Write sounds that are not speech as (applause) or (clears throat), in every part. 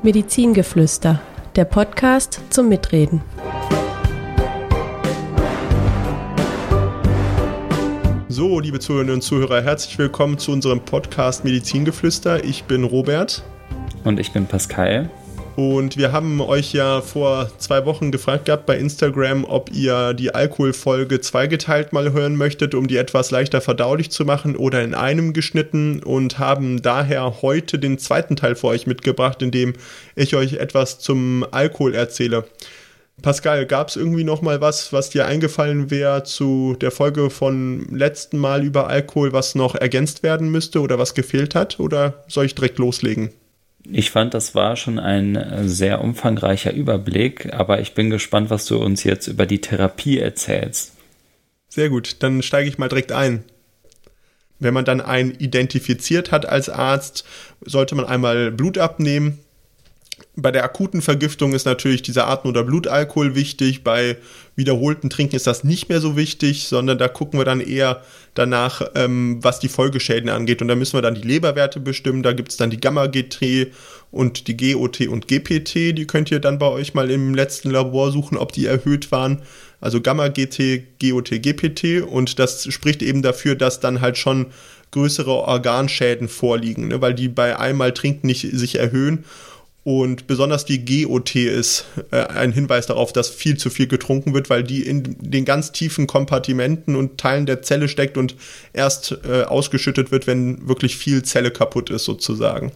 Medizingeflüster, der Podcast zum Mitreden. So, liebe Zuhörerinnen und Zuhörer, herzlich willkommen zu unserem Podcast Medizingeflüster. Ich bin Robert. Und ich bin Pascal. Und wir haben euch ja vor zwei Wochen gefragt gehabt bei Instagram, ob ihr die Alkoholfolge zweigeteilt mal hören möchtet, um die etwas leichter verdaulich zu machen oder in einem geschnitten und haben daher heute den zweiten Teil für euch mitgebracht, in dem ich euch etwas zum Alkohol erzähle. Pascal, gab es irgendwie noch mal was, was dir eingefallen wäre zu der Folge von letzten Mal über Alkohol, was noch ergänzt werden müsste oder was gefehlt hat? Oder soll ich direkt loslegen? Ich fand, das war schon ein äh, sehr umfangreicher Überblick, aber ich bin gespannt, was du uns jetzt über die Therapie erzählst. Sehr gut, dann steige ich mal direkt ein. Wenn man dann einen identifiziert hat als Arzt, sollte man einmal Blut abnehmen, bei der akuten Vergiftung ist natürlich dieser Atem- oder Blutalkohol wichtig. Bei wiederholten Trinken ist das nicht mehr so wichtig, sondern da gucken wir dann eher danach, ähm, was die Folgeschäden angeht. Und da müssen wir dann die Leberwerte bestimmen. Da gibt es dann die Gamma-GT und die GOT und GPT. Die könnt ihr dann bei euch mal im letzten Labor suchen, ob die erhöht waren. Also Gamma-GT, GOT, GPT. Und das spricht eben dafür, dass dann halt schon größere Organschäden vorliegen, ne? weil die bei einmal Trinken nicht sich erhöhen. Und besonders die GOT ist äh, ein Hinweis darauf, dass viel zu viel getrunken wird, weil die in den ganz tiefen Kompartimenten und Teilen der Zelle steckt und erst äh, ausgeschüttet wird, wenn wirklich viel Zelle kaputt ist, sozusagen.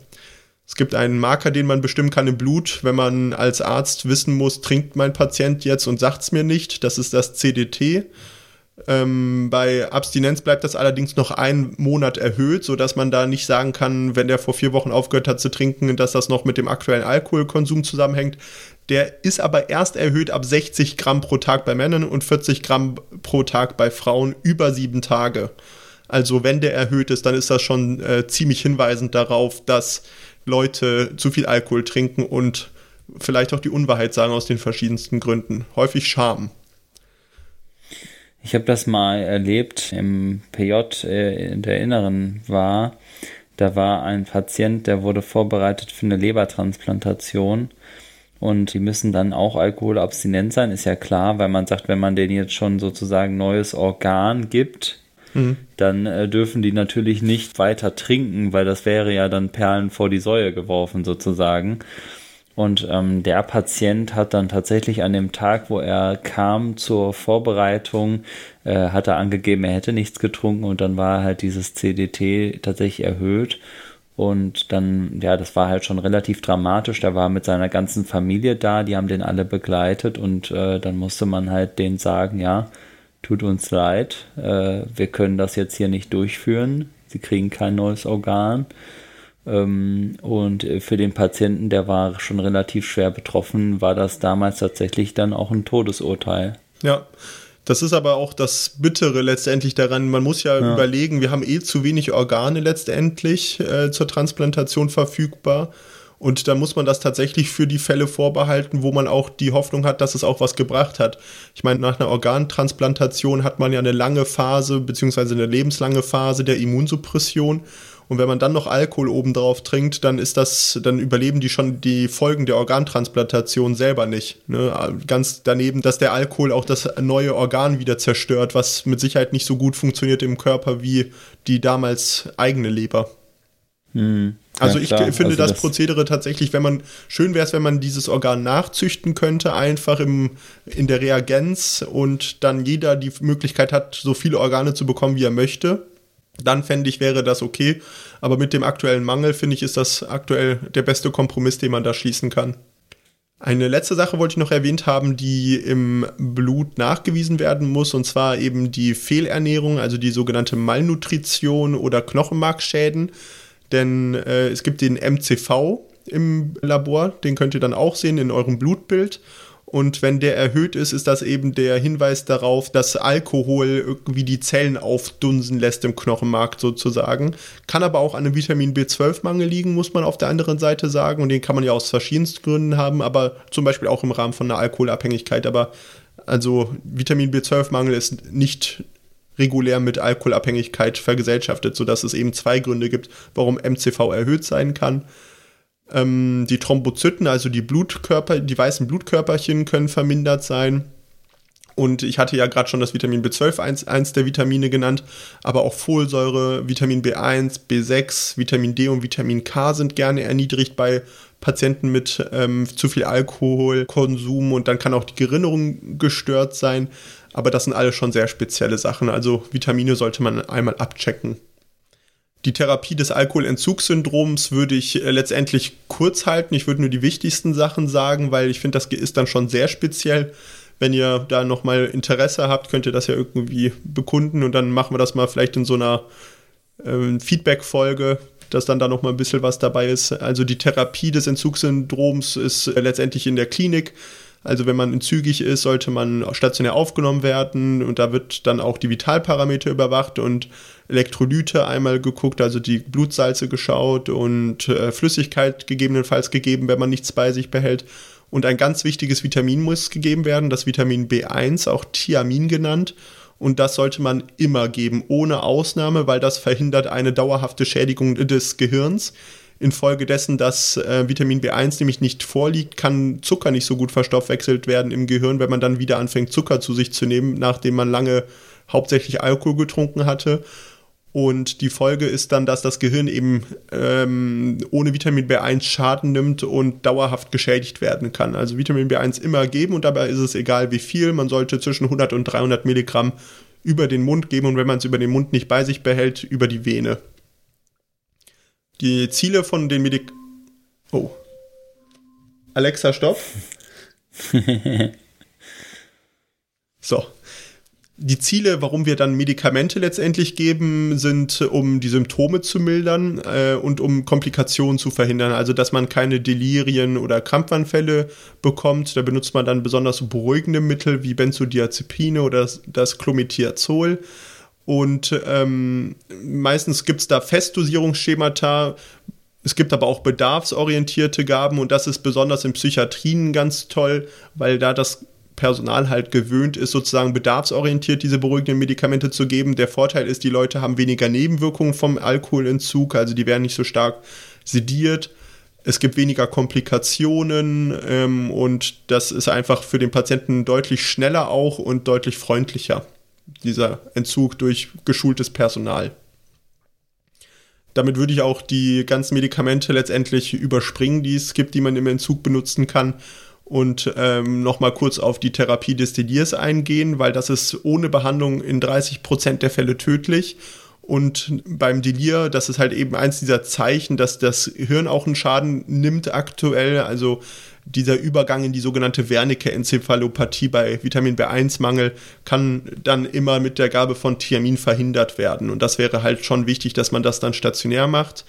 Es gibt einen Marker, den man bestimmen kann im Blut, wenn man als Arzt wissen muss, trinkt mein Patient jetzt und sagt es mir nicht. Das ist das CDT. Ähm, bei Abstinenz bleibt das allerdings noch einen Monat erhöht, sodass man da nicht sagen kann, wenn der vor vier Wochen aufgehört hat zu trinken, dass das noch mit dem aktuellen Alkoholkonsum zusammenhängt. Der ist aber erst erhöht ab 60 Gramm pro Tag bei Männern und 40 Gramm pro Tag bei Frauen über sieben Tage. Also wenn der erhöht ist, dann ist das schon äh, ziemlich hinweisend darauf, dass Leute zu viel Alkohol trinken und vielleicht auch die Unwahrheit sagen aus den verschiedensten Gründen. Häufig Scham. Ich habe das mal erlebt im PJ äh, in der Inneren war. Da war ein Patient, der wurde vorbereitet für eine Lebertransplantation. Und die müssen dann auch alkoholabstinent sein, ist ja klar, weil man sagt, wenn man denen jetzt schon sozusagen neues Organ gibt, mhm. dann äh, dürfen die natürlich nicht weiter trinken, weil das wäre ja dann Perlen vor die Säue geworfen sozusagen. Und ähm, der Patient hat dann tatsächlich an dem Tag, wo er kam zur Vorbereitung, äh, hat er angegeben, er hätte nichts getrunken und dann war halt dieses CDT tatsächlich erhöht. Und dann, ja, das war halt schon relativ dramatisch. Der war mit seiner ganzen Familie da, die haben den alle begleitet und äh, dann musste man halt denen sagen, ja, tut uns leid, äh, wir können das jetzt hier nicht durchführen. Sie kriegen kein neues Organ. Ähm, und für den Patienten, der war schon relativ schwer betroffen, war das damals tatsächlich dann auch ein Todesurteil. Ja. Das ist aber auch das Bittere letztendlich daran. Man muss ja, ja. überlegen, wir haben eh zu wenig Organe letztendlich äh, zur Transplantation verfügbar. Und da muss man das tatsächlich für die Fälle vorbehalten, wo man auch die Hoffnung hat, dass es auch was gebracht hat. Ich meine, nach einer Organtransplantation hat man ja eine lange Phase, beziehungsweise eine lebenslange Phase der Immunsuppression. Und wenn man dann noch Alkohol obendrauf trinkt, dann ist das, dann überleben die schon die Folgen der Organtransplantation selber nicht. Ne? Ganz daneben, dass der Alkohol auch das neue Organ wieder zerstört, was mit Sicherheit nicht so gut funktioniert im Körper wie die damals eigene Leber. Hm. Also ja, ich klar. finde also das, das, Prozedere tatsächlich, wenn man schön wäre es, wenn man dieses Organ nachzüchten könnte, einfach im, in der Reagenz und dann jeder die Möglichkeit hat, so viele Organe zu bekommen, wie er möchte dann fände ich, wäre das okay. Aber mit dem aktuellen Mangel, finde ich, ist das aktuell der beste Kompromiss, den man da schließen kann. Eine letzte Sache wollte ich noch erwähnt haben, die im Blut nachgewiesen werden muss, und zwar eben die Fehlernährung, also die sogenannte Malnutrition oder Knochenmarkschäden. Denn äh, es gibt den MCV im Labor, den könnt ihr dann auch sehen in eurem Blutbild. Und wenn der erhöht ist, ist das eben der Hinweis darauf, dass Alkohol irgendwie die Zellen aufdunsen lässt im Knochenmark sozusagen. Kann aber auch an einem Vitamin B12-Mangel liegen, muss man auf der anderen Seite sagen. Und den kann man ja aus verschiedensten Gründen haben, aber zum Beispiel auch im Rahmen von einer Alkoholabhängigkeit. Aber also Vitamin B12-Mangel ist nicht regulär mit Alkoholabhängigkeit vergesellschaftet, sodass es eben zwei Gründe gibt, warum MCV erhöht sein kann. Ähm, die Thrombozyten, also die Blutkörper, die weißen Blutkörperchen können vermindert sein. Und ich hatte ja gerade schon das Vitamin B12 eins, eins der Vitamine genannt, aber auch Folsäure, Vitamin B1, B6, Vitamin D und Vitamin K sind gerne erniedrigt bei Patienten mit ähm, zu viel Alkoholkonsum und dann kann auch die Gerinnung gestört sein. Aber das sind alle schon sehr spezielle Sachen. Also Vitamine sollte man einmal abchecken. Die Therapie des Alkoholentzugssyndroms würde ich äh, letztendlich kurz halten. Ich würde nur die wichtigsten Sachen sagen, weil ich finde, das ist dann schon sehr speziell. Wenn ihr da nochmal Interesse habt, könnt ihr das ja irgendwie bekunden und dann machen wir das mal vielleicht in so einer äh, Feedback-Folge, dass dann da nochmal ein bisschen was dabei ist. Also die Therapie des Entzugssyndroms ist äh, letztendlich in der Klinik. Also wenn man entzügig ist, sollte man stationär aufgenommen werden und da wird dann auch die Vitalparameter überwacht und Elektrolyte einmal geguckt, also die Blutsalze geschaut und äh, Flüssigkeit gegebenenfalls gegeben, wenn man nichts bei sich behält. Und ein ganz wichtiges Vitamin muss gegeben werden, das Vitamin B1, auch Thiamin genannt. Und das sollte man immer geben, ohne Ausnahme, weil das verhindert eine dauerhafte Schädigung des Gehirns. Infolgedessen, dass äh, Vitamin B1 nämlich nicht vorliegt, kann Zucker nicht so gut verstoffwechselt werden im Gehirn, wenn man dann wieder anfängt, Zucker zu sich zu nehmen, nachdem man lange hauptsächlich Alkohol getrunken hatte. Und die Folge ist dann, dass das Gehirn eben ähm, ohne Vitamin B1 Schaden nimmt und dauerhaft geschädigt werden kann. Also Vitamin B1 immer geben und dabei ist es egal wie viel. Man sollte zwischen 100 und 300 Milligramm über den Mund geben und wenn man es über den Mund nicht bei sich behält, über die Vene. Die Ziele von den Medik... Oh. Alexa, stopp. (laughs) so die Ziele, warum wir dann Medikamente letztendlich geben, sind, um die Symptome zu mildern äh, und um Komplikationen zu verhindern. Also, dass man keine Delirien oder Krampfanfälle bekommt. Da benutzt man dann besonders beruhigende Mittel wie Benzodiazepine oder das, das. Und ähm, meistens gibt es da Festdosierungsschemata. Es gibt aber auch bedarfsorientierte Gaben und das ist besonders in Psychiatrien ganz toll, weil da das Personal halt gewöhnt ist, sozusagen bedarfsorientiert diese beruhigenden Medikamente zu geben. Der Vorteil ist, die Leute haben weniger Nebenwirkungen vom Alkoholentzug, also die werden nicht so stark sediert. Es gibt weniger Komplikationen ähm, und das ist einfach für den Patienten deutlich schneller auch und deutlich freundlicher, dieser Entzug durch geschultes Personal. Damit würde ich auch die ganzen Medikamente letztendlich überspringen, die es gibt, die man im Entzug benutzen kann und ähm, nochmal kurz auf die Therapie des Delirs eingehen, weil das ist ohne Behandlung in 30 Prozent der Fälle tödlich. Und beim Delir, das ist halt eben eins dieser Zeichen, dass das Hirn auch einen Schaden nimmt aktuell. Also dieser Übergang in die sogenannte Wernicke-Enzephalopathie bei Vitamin B1-Mangel kann dann immer mit der Gabe von Thiamin verhindert werden. Und das wäre halt schon wichtig, dass man das dann stationär macht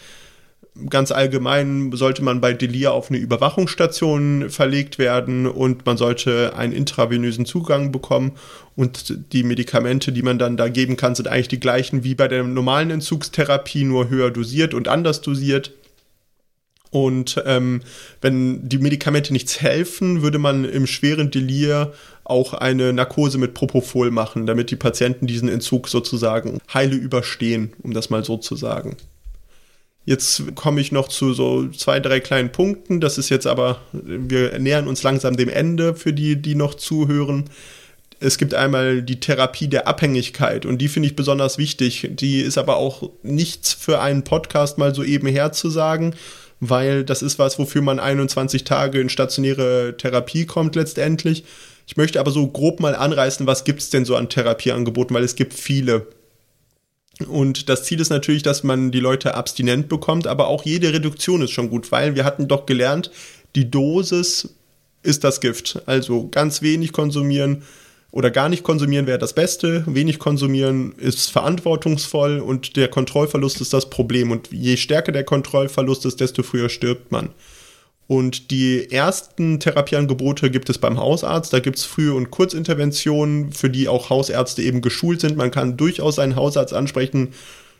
ganz allgemein sollte man bei Delir auf eine Überwachungsstation verlegt werden und man sollte einen intravenösen Zugang bekommen und die Medikamente, die man dann da geben kann, sind eigentlich die gleichen wie bei der normalen Entzugstherapie, nur höher dosiert und anders dosiert. Und ähm, wenn die Medikamente nichts helfen, würde man im schweren Delir auch eine Narkose mit Propofol machen, damit die Patienten diesen Entzug sozusagen heile überstehen, um das mal so zu sagen. Jetzt komme ich noch zu so zwei, drei kleinen Punkten. Das ist jetzt aber, wir nähern uns langsam dem Ende für die, die noch zuhören. Es gibt einmal die Therapie der Abhängigkeit und die finde ich besonders wichtig. Die ist aber auch nichts für einen Podcast mal so eben herzusagen, weil das ist was, wofür man 21 Tage in stationäre Therapie kommt letztendlich. Ich möchte aber so grob mal anreißen, was gibt es denn so an Therapieangeboten, weil es gibt viele. Und das Ziel ist natürlich, dass man die Leute abstinent bekommt, aber auch jede Reduktion ist schon gut, weil wir hatten doch gelernt, die Dosis ist das Gift. Also ganz wenig konsumieren oder gar nicht konsumieren wäre das Beste. Wenig konsumieren ist verantwortungsvoll und der Kontrollverlust ist das Problem. Und je stärker der Kontrollverlust ist, desto früher stirbt man. Und die ersten Therapieangebote gibt es beim Hausarzt. Da gibt es Früh- und Kurzinterventionen, für die auch Hausärzte eben geschult sind. Man kann durchaus einen Hausarzt ansprechen.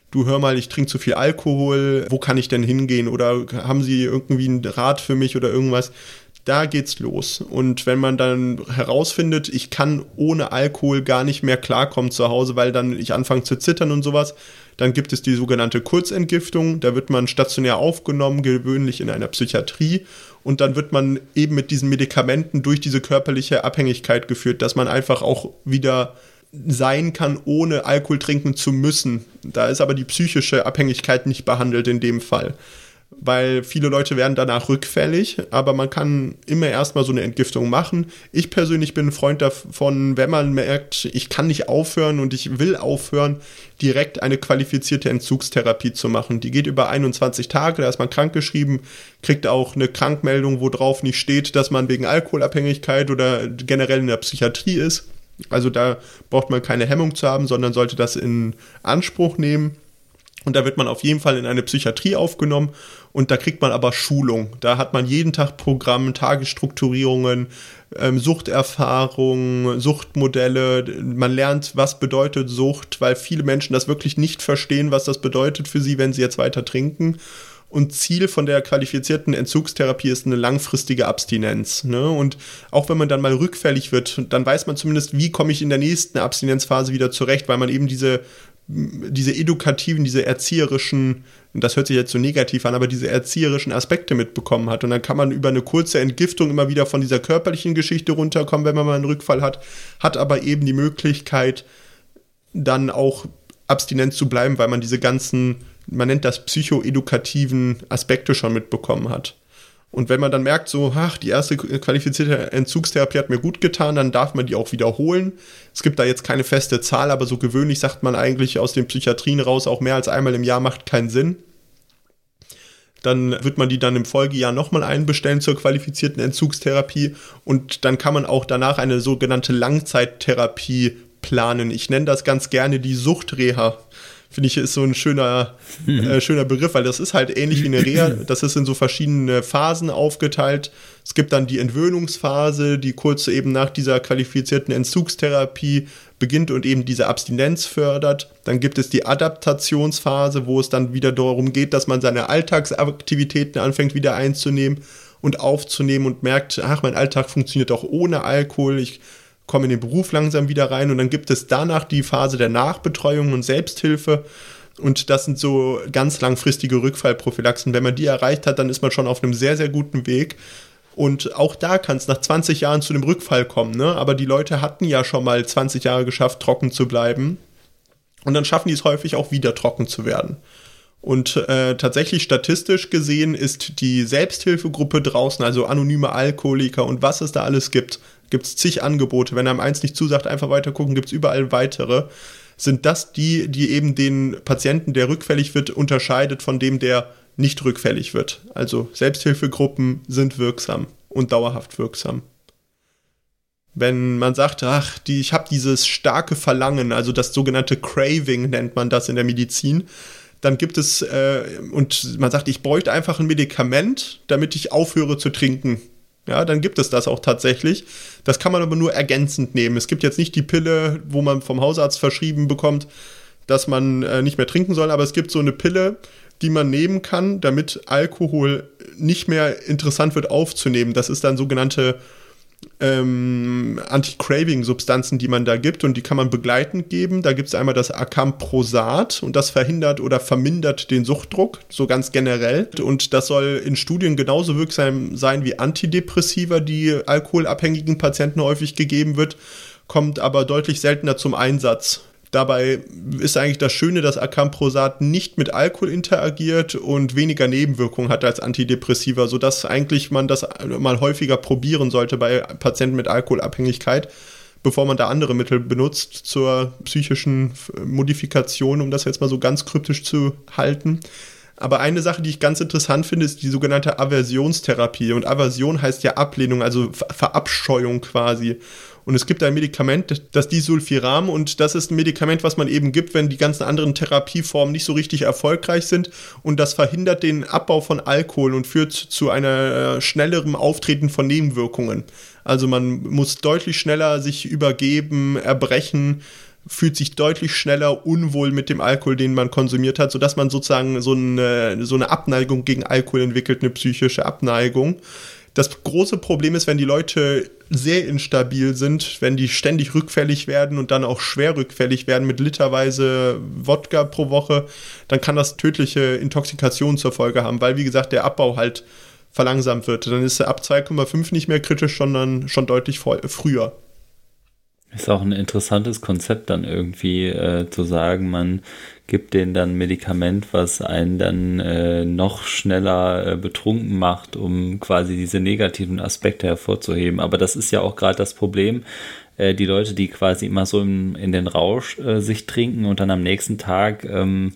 Du hör mal, ich trinke zu viel Alkohol. Wo kann ich denn hingehen? Oder haben Sie irgendwie einen Rat für mich oder irgendwas? Da geht's los. Und wenn man dann herausfindet, ich kann ohne Alkohol gar nicht mehr klarkommen zu Hause, weil dann ich anfange zu zittern und sowas, dann gibt es die sogenannte Kurzentgiftung. Da wird man stationär aufgenommen, gewöhnlich in einer Psychiatrie. Und dann wird man eben mit diesen Medikamenten durch diese körperliche Abhängigkeit geführt, dass man einfach auch wieder sein kann, ohne Alkohol trinken zu müssen. Da ist aber die psychische Abhängigkeit nicht behandelt in dem Fall weil viele Leute werden danach rückfällig, aber man kann immer erstmal so eine Entgiftung machen. Ich persönlich bin ein Freund davon, wenn man merkt, ich kann nicht aufhören und ich will aufhören, direkt eine qualifizierte Entzugstherapie zu machen. Die geht über 21 Tage, da ist man krankgeschrieben, kriegt auch eine Krankmeldung, wo drauf nicht steht, dass man wegen Alkoholabhängigkeit oder generell in der Psychiatrie ist. Also da braucht man keine Hemmung zu haben, sondern sollte das in Anspruch nehmen. Und da wird man auf jeden Fall in eine Psychiatrie aufgenommen und da kriegt man aber Schulung. Da hat man jeden Tag Programme, Tagesstrukturierungen, ähm, Suchterfahrungen, Suchtmodelle. Man lernt, was bedeutet Sucht, weil viele Menschen das wirklich nicht verstehen, was das bedeutet für sie, wenn sie jetzt weiter trinken. Und Ziel von der qualifizierten Entzugstherapie ist eine langfristige Abstinenz. Ne? Und auch wenn man dann mal rückfällig wird, dann weiß man zumindest, wie komme ich in der nächsten Abstinenzphase wieder zurecht, weil man eben diese diese edukativen, diese erzieherischen, das hört sich jetzt so negativ an, aber diese erzieherischen Aspekte mitbekommen hat. Und dann kann man über eine kurze Entgiftung immer wieder von dieser körperlichen Geschichte runterkommen, wenn man mal einen Rückfall hat, hat aber eben die Möglichkeit, dann auch abstinent zu bleiben, weil man diese ganzen, man nennt das psychoedukativen Aspekte schon mitbekommen hat. Und wenn man dann merkt, so, ach, die erste qualifizierte Entzugstherapie hat mir gut getan, dann darf man die auch wiederholen. Es gibt da jetzt keine feste Zahl, aber so gewöhnlich sagt man eigentlich aus den Psychiatrien raus, auch mehr als einmal im Jahr macht keinen Sinn. Dann wird man die dann im Folgejahr nochmal einbestellen zur qualifizierten Entzugstherapie und dann kann man auch danach eine sogenannte Langzeittherapie planen. Ich nenne das ganz gerne die Suchtreha finde ich, ist so ein schöner, mhm. äh, schöner Begriff, weil das ist halt ähnlich wie eine (clears throat) Reha. Das ist in so verschiedene Phasen aufgeteilt. Es gibt dann die Entwöhnungsphase, die kurz eben nach dieser qualifizierten Entzugstherapie beginnt und eben diese Abstinenz fördert. Dann gibt es die Adaptationsphase, wo es dann wieder darum geht, dass man seine Alltagsaktivitäten anfängt wieder einzunehmen und aufzunehmen und merkt, ach, mein Alltag funktioniert auch ohne Alkohol. Ich komme in den Beruf langsam wieder rein und dann gibt es danach die Phase der Nachbetreuung und Selbsthilfe. Und das sind so ganz langfristige Rückfallprophylaxen. Wenn man die erreicht hat, dann ist man schon auf einem sehr, sehr guten Weg. Und auch da kann es nach 20 Jahren zu einem Rückfall kommen. Ne? Aber die Leute hatten ja schon mal 20 Jahre geschafft, trocken zu bleiben. Und dann schaffen die es häufig auch wieder trocken zu werden. Und äh, tatsächlich statistisch gesehen ist die Selbsthilfegruppe draußen, also anonyme Alkoholiker und was es da alles gibt, gibt es zig Angebote. Wenn einem eins nicht zusagt, einfach weiter gucken, gibt es überall weitere. Sind das die, die eben den Patienten, der rückfällig wird, unterscheidet von dem, der nicht rückfällig wird? Also Selbsthilfegruppen sind wirksam und dauerhaft wirksam. Wenn man sagt, ach, die, ich habe dieses starke Verlangen, also das sogenannte Craving nennt man das in der Medizin, dann gibt es, äh, und man sagt, ich bräuchte einfach ein Medikament, damit ich aufhöre zu trinken ja, dann gibt es das auch tatsächlich. Das kann man aber nur ergänzend nehmen. Es gibt jetzt nicht die Pille, wo man vom Hausarzt verschrieben bekommt, dass man äh, nicht mehr trinken soll, aber es gibt so eine Pille, die man nehmen kann, damit Alkohol nicht mehr interessant wird aufzunehmen. Das ist dann sogenannte ähm, Anti-Craving-Substanzen, die man da gibt und die kann man begleitend geben. Da gibt es einmal das Acamprosat und das verhindert oder vermindert den Suchtdruck, so ganz generell. Und das soll in Studien genauso wirksam sein wie Antidepressiva, die alkoholabhängigen Patienten häufig gegeben wird, kommt aber deutlich seltener zum Einsatz. Dabei ist eigentlich das Schöne, dass Acamprosat nicht mit Alkohol interagiert und weniger Nebenwirkungen hat als Antidepressiva, sodass eigentlich man das mal häufiger probieren sollte bei Patienten mit Alkoholabhängigkeit, bevor man da andere Mittel benutzt zur psychischen Modifikation, um das jetzt mal so ganz kryptisch zu halten. Aber eine Sache, die ich ganz interessant finde, ist die sogenannte Aversionstherapie. Und Aversion heißt ja Ablehnung, also Verabscheuung quasi. Und es gibt ein Medikament, das Disulfiram, und das ist ein Medikament, was man eben gibt, wenn die ganzen anderen Therapieformen nicht so richtig erfolgreich sind. Und das verhindert den Abbau von Alkohol und führt zu einer äh, schnelleren Auftreten von Nebenwirkungen. Also man muss deutlich schneller sich übergeben, erbrechen, fühlt sich deutlich schneller unwohl mit dem Alkohol, den man konsumiert hat, sodass man sozusagen so eine, so eine Abneigung gegen Alkohol entwickelt, eine psychische Abneigung Das große Problem ist, wenn die Leute sehr instabil sind, wenn die ständig rückfällig werden und dann auch schwer rückfällig werden mit literweise Wodka pro Woche, dann kann das tödliche Intoxikation zur Folge haben, weil wie gesagt der Abbau halt verlangsamt wird. Dann ist er ab 2,5 nicht mehr kritisch, sondern schon deutlich früher. Ist auch ein interessantes Konzept dann irgendwie äh, zu sagen, man gibt denen dann Medikament, was einen dann äh, noch schneller äh, betrunken macht, um quasi diese negativen Aspekte hervorzuheben. Aber das ist ja auch gerade das Problem. Äh, die Leute, die quasi immer so in, in den Rausch äh, sich trinken und dann am nächsten Tag ähm,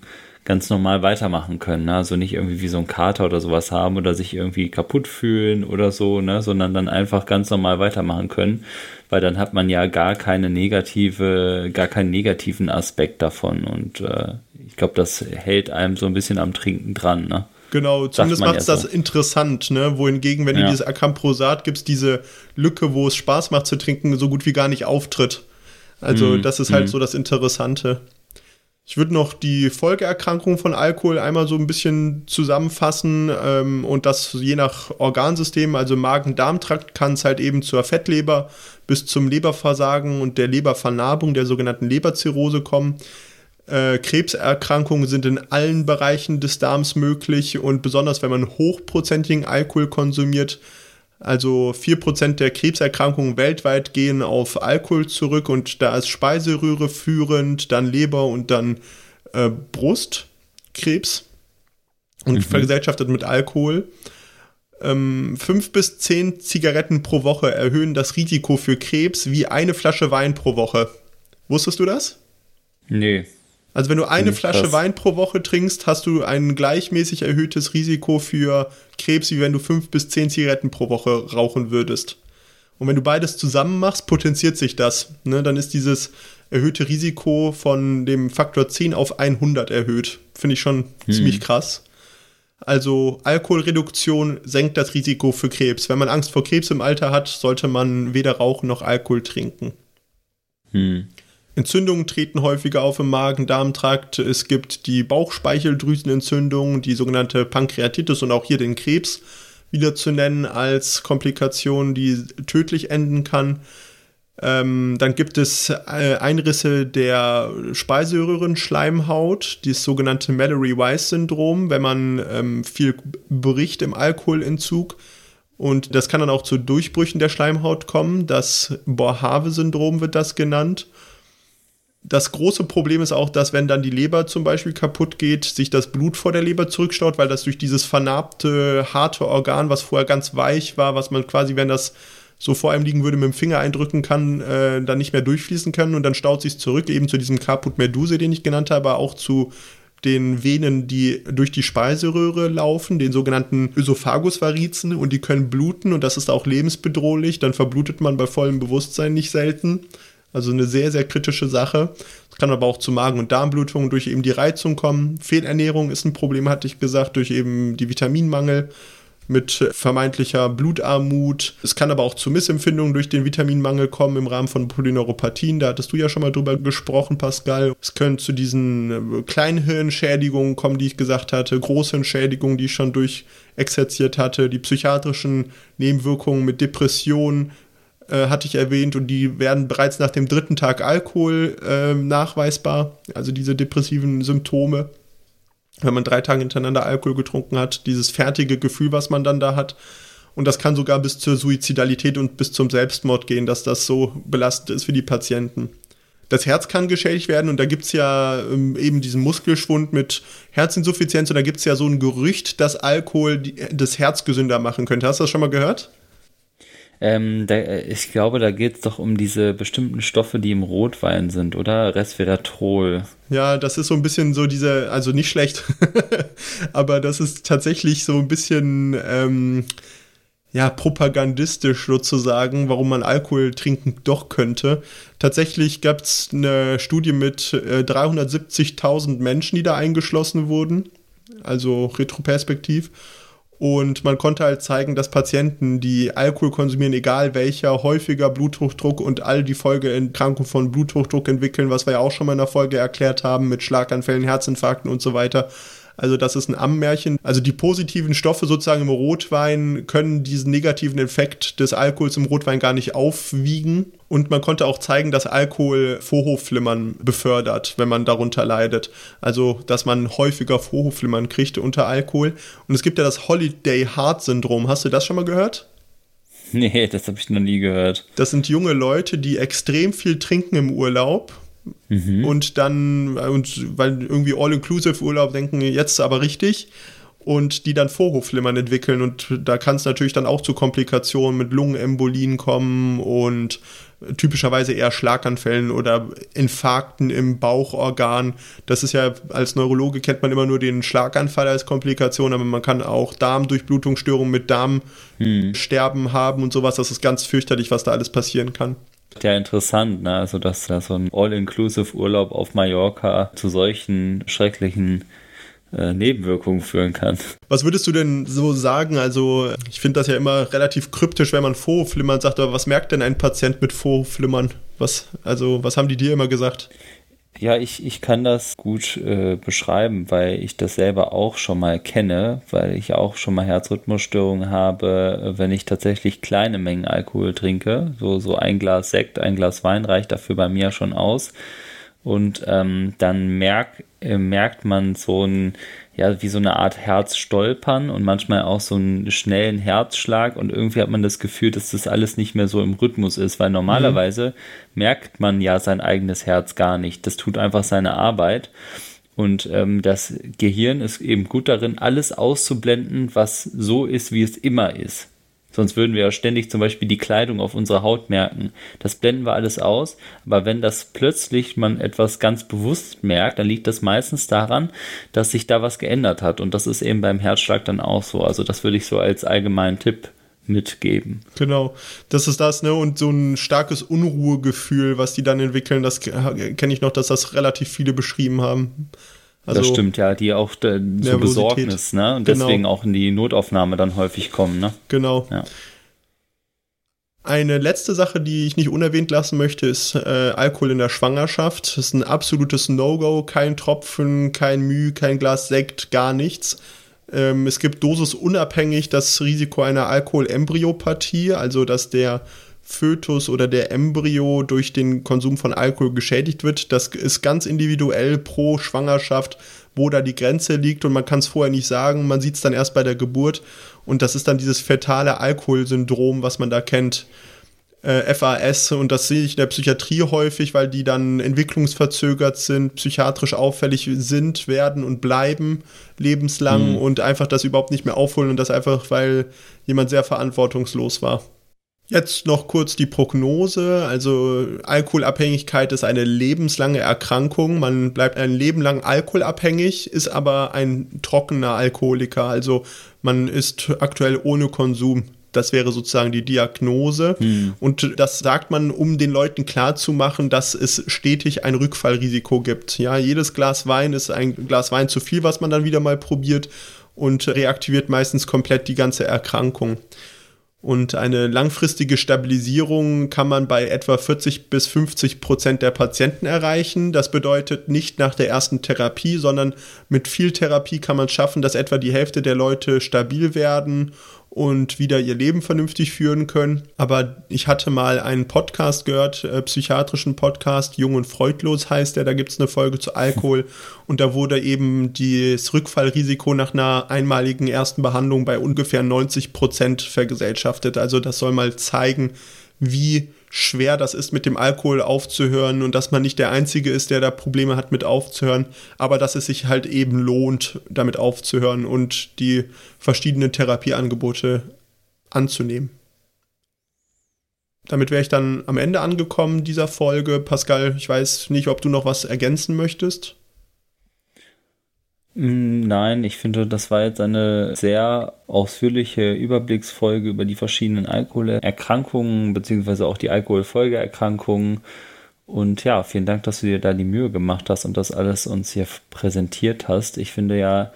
ganz normal weitermachen können. Ne? Also nicht irgendwie wie so ein Kater oder sowas haben oder sich irgendwie kaputt fühlen oder so, ne? sondern dann einfach ganz normal weitermachen können, weil dann hat man ja gar keine negative, gar keinen negativen Aspekt davon und äh, glaube, das hält einem so ein bisschen am Trinken dran. Ne? Genau, zumindest macht es ja das so. interessant, ne? Wohingegen, wenn ja. du dieses Acamprosat gibst, diese Lücke, wo es Spaß macht zu trinken, so gut wie gar nicht auftritt. Also, mm, das ist halt mm. so das Interessante. Ich würde noch die Folgeerkrankungen von Alkohol einmal so ein bisschen zusammenfassen ähm, und das je nach Organsystem, also Magen-Darm-Trakt kann es halt eben zur Fettleber bis zum Leberversagen und der Lebervernarbung, der sogenannten Leberzirrhose kommen. Äh, Krebserkrankungen sind in allen Bereichen des Darms möglich und besonders wenn man hochprozentigen Alkohol konsumiert, also 4% der Krebserkrankungen weltweit gehen auf Alkohol zurück und da ist Speiseröhre führend, dann Leber und dann äh, Brustkrebs und mhm. vergesellschaftet mit Alkohol. Ähm, fünf bis zehn Zigaretten pro Woche erhöhen das Risiko für Krebs wie eine Flasche Wein pro Woche. Wusstest du das? Nee. Also wenn du eine Flasche krass. Wein pro Woche trinkst, hast du ein gleichmäßig erhöhtes Risiko für Krebs, wie wenn du fünf bis zehn Zigaretten pro Woche rauchen würdest. Und wenn du beides zusammen machst, potenziert sich das. Ne? Dann ist dieses erhöhte Risiko von dem Faktor 10 auf 100 erhöht. Finde ich schon hm. ziemlich krass. Also Alkoholreduktion senkt das Risiko für Krebs. Wenn man Angst vor Krebs im Alter hat, sollte man weder rauchen noch Alkohol trinken. Hm. Entzündungen treten häufiger auf im Magen-Darm-Trakt. Es gibt die Bauchspeicheldrüsenentzündung, die sogenannte Pankreatitis und auch hier den Krebs wieder zu nennen als Komplikation, die tödlich enden kann. Ähm, dann gibt es äh, Einrisse der Speiseröhrenschleimhaut, das sogenannte Mallory-Weiss-Syndrom, wenn man ähm, viel bricht im Alkoholentzug. Und das kann dann auch zu Durchbrüchen der Schleimhaut kommen. Das Boerhaave-Syndrom wird das genannt das große Problem ist auch, dass wenn dann die Leber zum Beispiel kaputt geht, sich das Blut vor der Leber zurückstaut, weil das durch dieses vernarbte, harte Organ, was vorher ganz weich war, was man quasi, wenn das so vor einem liegen würde, mit dem Finger eindrücken kann, äh, dann nicht mehr durchfließen kann und dann staut sich zurück, eben zu diesem Caput Meduse, den ich genannt habe, aber auch zu den Venen, die durch die Speiseröhre laufen, den sogenannten Ösophagusvarizen und die können bluten und das ist auch lebensbedrohlich, dann verblutet man bei vollem Bewusstsein nicht selten. Also eine sehr, sehr kritische Sache. Es kann aber auch zu Magen- und Darmblutungen durch eben die Reizung kommen. Fehlernährung ist ein Problem, hatte ich gesagt, durch eben die Vitaminmangel mit vermeintlicher Blutarmut. Es kann aber auch zu Missempfindungen durch den Vitaminmangel kommen im Rahmen von Polyneuropathien. Da hattest du ja schon mal drüber gesprochen, Pascal. Es können zu diesen äh, Kleinhirnschädigungen kommen, die ich gesagt hatte, Großhirnschädigungen, die ich schon durchexerziert hatte, die psychiatrischen Nebenwirkungen mit Depressionen, äh, hatte ich erwähnt, und die werden bereits nach dem dritten Tag Alkohol äh, nachweisbar, also diese depressiven Symptome. Wenn man drei Tage hintereinander Alkohol getrunken hat, dieses fertige Gefühl, was man dann da hat. Und das kann sogar bis zur Suizidalität und bis zum Selbstmord gehen, dass das so belastend ist für die Patienten. Das Herz kann geschädigt werden und da gibt es ja ähm, eben diesen Muskelschwund mit Herzinsuffizienz und da gibt es ja so ein Gerücht, dass Alkohol die, das Herz gesünder machen könnte. Hast du das schon mal gehört? Ähm, da, ich glaube, da geht es doch um diese bestimmten Stoffe, die im Rotwein sind, oder? Resveratrol. Ja, das ist so ein bisschen so diese, also nicht schlecht, (laughs) aber das ist tatsächlich so ein bisschen, ähm, ja, propagandistisch sozusagen, warum man Alkohol trinken doch könnte. Tatsächlich gab es eine Studie mit äh, 370.000 Menschen, die da eingeschlossen wurden, also retroperspektiv. Und man konnte halt zeigen, dass Patienten, die Alkohol konsumieren, egal welcher, häufiger Bluthochdruck und all die Folgeerkrankungen von Bluthochdruck entwickeln, was wir ja auch schon mal in der Folge erklärt haben, mit Schlaganfällen, Herzinfarkten und so weiter. Also das ist ein Ammärchen. Also die positiven Stoffe sozusagen im Rotwein können diesen negativen Effekt des Alkohols im Rotwein gar nicht aufwiegen. Und man konnte auch zeigen, dass Alkohol Vorhofflimmern befördert, wenn man darunter leidet. Also, dass man häufiger Vorhofflimmern kriegt unter Alkohol. Und es gibt ja das Holiday Heart Syndrom. Hast du das schon mal gehört? Nee, das habe ich noch nie gehört. Das sind junge Leute, die extrem viel trinken im Urlaub mhm. und dann, und weil irgendwie All-Inclusive-Urlaub denken, jetzt aber richtig und die dann Vorhofflimmern entwickeln und da kann es natürlich dann auch zu Komplikationen mit Lungenembolien kommen und typischerweise eher Schlaganfällen oder Infarkten im Bauchorgan. Das ist ja, als Neurologe kennt man immer nur den Schlaganfall als Komplikation, aber man kann auch Darmdurchblutungsstörungen mit Darmsterben hm. haben und sowas. Das ist ganz fürchterlich, was da alles passieren kann. Ja, interessant, ne? Also, dass da so ein All-Inclusive-Urlaub auf Mallorca zu solchen schrecklichen äh, Nebenwirkungen führen kann. Was würdest du denn so sagen? Also, ich finde das ja immer relativ kryptisch, wenn man Vorflimmern sagt, aber was merkt denn ein Patient mit Vorflimmern? Was, also, was haben die dir immer gesagt? Ja, ich, ich kann das gut äh, beschreiben, weil ich das selber auch schon mal kenne, weil ich auch schon mal Herzrhythmusstörungen habe, wenn ich tatsächlich kleine Mengen Alkohol trinke. So, so ein Glas Sekt, ein Glas Wein reicht dafür bei mir schon aus. Und ähm, dann merk, äh, merkt man so ein, ja, wie so eine Art Herzstolpern und manchmal auch so einen schnellen Herzschlag und irgendwie hat man das Gefühl, dass das alles nicht mehr so im Rhythmus ist, weil normalerweise mhm. merkt man ja sein eigenes Herz gar nicht. Das tut einfach seine Arbeit. Und ähm, das Gehirn ist eben gut darin, alles auszublenden, was so ist, wie es immer ist. Sonst würden wir ja ständig zum Beispiel die Kleidung auf unserer Haut merken. Das blenden wir alles aus. Aber wenn das plötzlich man etwas ganz bewusst merkt, dann liegt das meistens daran, dass sich da was geändert hat. Und das ist eben beim Herzschlag dann auch so. Also das würde ich so als allgemeinen Tipp mitgeben. Genau, das ist das, ne? Und so ein starkes Unruhegefühl, was die dann entwickeln, das kenne ich noch, dass das relativ viele beschrieben haben. Also das stimmt, ja, die auch zur Besorgnis, ne? Und genau. deswegen auch in die Notaufnahme dann häufig kommen, ne? Genau. Ja. Eine letzte Sache, die ich nicht unerwähnt lassen möchte, ist äh, Alkohol in der Schwangerschaft. Das ist ein absolutes No-Go. Kein Tropfen, kein Müh, kein Glas Sekt, gar nichts. Ähm, es gibt dosisunabhängig das Risiko einer Alkoholembryopathie, also dass der Fötus oder der Embryo durch den Konsum von Alkohol geschädigt wird. Das ist ganz individuell pro Schwangerschaft, wo da die Grenze liegt und man kann es vorher nicht sagen. Man sieht es dann erst bei der Geburt und das ist dann dieses fetale Alkoholsyndrom, was man da kennt. Äh, FAS und das sehe ich in der Psychiatrie häufig, weil die dann entwicklungsverzögert sind, psychiatrisch auffällig sind, werden und bleiben lebenslang mhm. und einfach das überhaupt nicht mehr aufholen und das einfach, weil jemand sehr verantwortungslos war. Jetzt noch kurz die Prognose. Also Alkoholabhängigkeit ist eine lebenslange Erkrankung. Man bleibt ein Leben lang alkoholabhängig, ist aber ein trockener Alkoholiker. Also man ist aktuell ohne Konsum. Das wäre sozusagen die Diagnose. Hm. Und das sagt man, um den Leuten klarzumachen, dass es stetig ein Rückfallrisiko gibt. Ja, jedes Glas Wein ist ein Glas Wein zu viel, was man dann wieder mal probiert und reaktiviert meistens komplett die ganze Erkrankung. Und eine langfristige Stabilisierung kann man bei etwa 40 bis 50 Prozent der Patienten erreichen. Das bedeutet nicht nach der ersten Therapie, sondern mit viel Therapie kann man schaffen, dass etwa die Hälfte der Leute stabil werden und wieder ihr Leben vernünftig führen können. Aber ich hatte mal einen Podcast gehört, äh, psychiatrischen Podcast, Jung und Freudlos heißt der, da gibt es eine Folge zu Alkohol (laughs) und da wurde eben das Rückfallrisiko nach einer einmaligen ersten Behandlung bei ungefähr 90 Prozent vergesellschaftet. Also das soll mal zeigen, wie schwer das ist, mit dem Alkohol aufzuhören und dass man nicht der Einzige ist, der da Probleme hat mit aufzuhören, aber dass es sich halt eben lohnt, damit aufzuhören und die verschiedenen Therapieangebote anzunehmen. Damit wäre ich dann am Ende angekommen dieser Folge. Pascal, ich weiß nicht, ob du noch was ergänzen möchtest. Mm, nein, ich finde, das war jetzt eine sehr ausführliche Überblicksfolge über die verschiedenen Alkoholerkrankungen beziehungsweise auch die Alkoholfolgeerkrankungen. Und ja, vielen Dank, dass du dir da die Mühe gemacht hast und das alles uns hier präsentiert hast. Ich finde ja,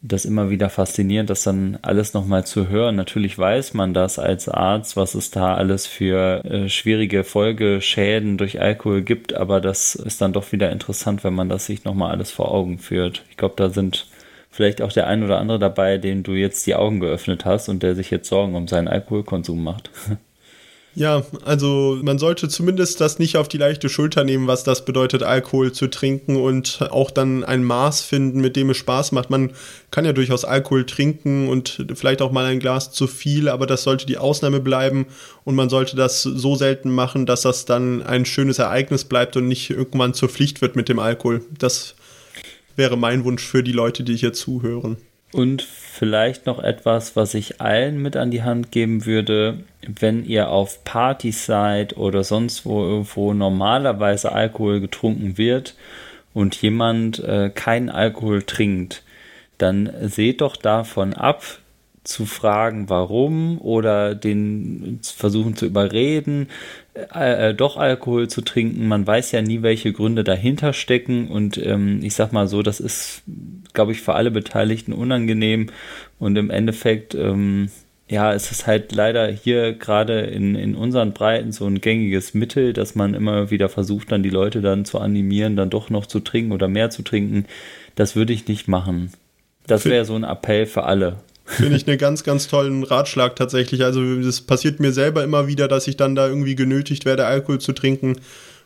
das immer wieder faszinierend, das dann alles nochmal zu hören. Natürlich weiß man das als Arzt, was es da alles für äh, schwierige Folgeschäden durch Alkohol gibt, aber das ist dann doch wieder interessant, wenn man das sich nochmal alles vor Augen führt. Ich glaube, da sind vielleicht auch der ein oder andere dabei, dem du jetzt die Augen geöffnet hast und der sich jetzt Sorgen um seinen Alkoholkonsum macht. (laughs) Ja, also man sollte zumindest das nicht auf die leichte Schulter nehmen, was das bedeutet, Alkohol zu trinken und auch dann ein Maß finden, mit dem es Spaß macht. Man kann ja durchaus Alkohol trinken und vielleicht auch mal ein Glas zu viel, aber das sollte die Ausnahme bleiben und man sollte das so selten machen, dass das dann ein schönes Ereignis bleibt und nicht irgendwann zur Pflicht wird mit dem Alkohol. Das wäre mein Wunsch für die Leute, die hier zuhören. Und vielleicht noch etwas, was ich allen mit an die Hand geben würde, wenn ihr auf Partys seid oder sonst wo irgendwo normalerweise Alkohol getrunken wird und jemand äh, keinen Alkohol trinkt, dann seht doch davon ab, zu fragen, warum oder den versuchen zu überreden, äh, äh, doch Alkohol zu trinken. Man weiß ja nie, welche Gründe dahinter stecken und ähm, ich sag mal so, das ist, glaube ich, für alle Beteiligten unangenehm und im Endeffekt, ähm, ja, es ist halt leider hier gerade in, in unseren Breiten so ein gängiges Mittel, dass man immer wieder versucht, dann die Leute dann zu animieren, dann doch noch zu trinken oder mehr zu trinken. Das würde ich nicht machen. Das wäre so ein Appell für alle. Finde ich einen ganz, ganz tollen Ratschlag tatsächlich. Also das passiert mir selber immer wieder, dass ich dann da irgendwie genötigt werde, Alkohol zu trinken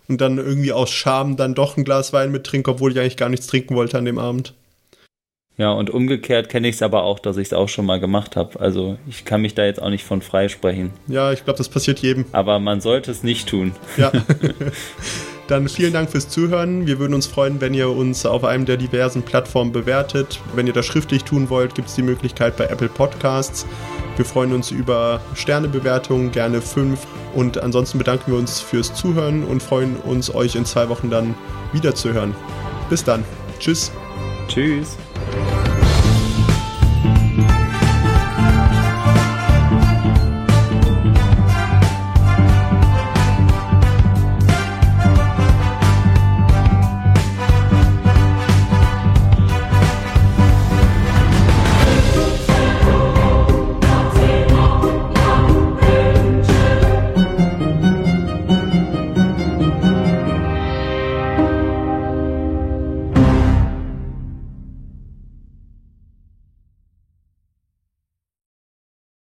und dann irgendwie aus Scham dann doch ein Glas Wein mit trinke, obwohl ich eigentlich gar nichts trinken wollte an dem Abend. Ja, und umgekehrt kenne ich es aber auch, dass ich es auch schon mal gemacht habe. Also ich kann mich da jetzt auch nicht von freisprechen. Ja, ich glaube, das passiert jedem. Aber man sollte es nicht tun. Ja. (laughs) Dann vielen Dank fürs Zuhören. Wir würden uns freuen, wenn ihr uns auf einem der diversen Plattformen bewertet. Wenn ihr das schriftlich tun wollt, gibt es die Möglichkeit bei Apple Podcasts. Wir freuen uns über Sternebewertungen, gerne fünf. Und ansonsten bedanken wir uns fürs Zuhören und freuen uns, euch in zwei Wochen dann wiederzuhören. Bis dann. Tschüss. Tschüss.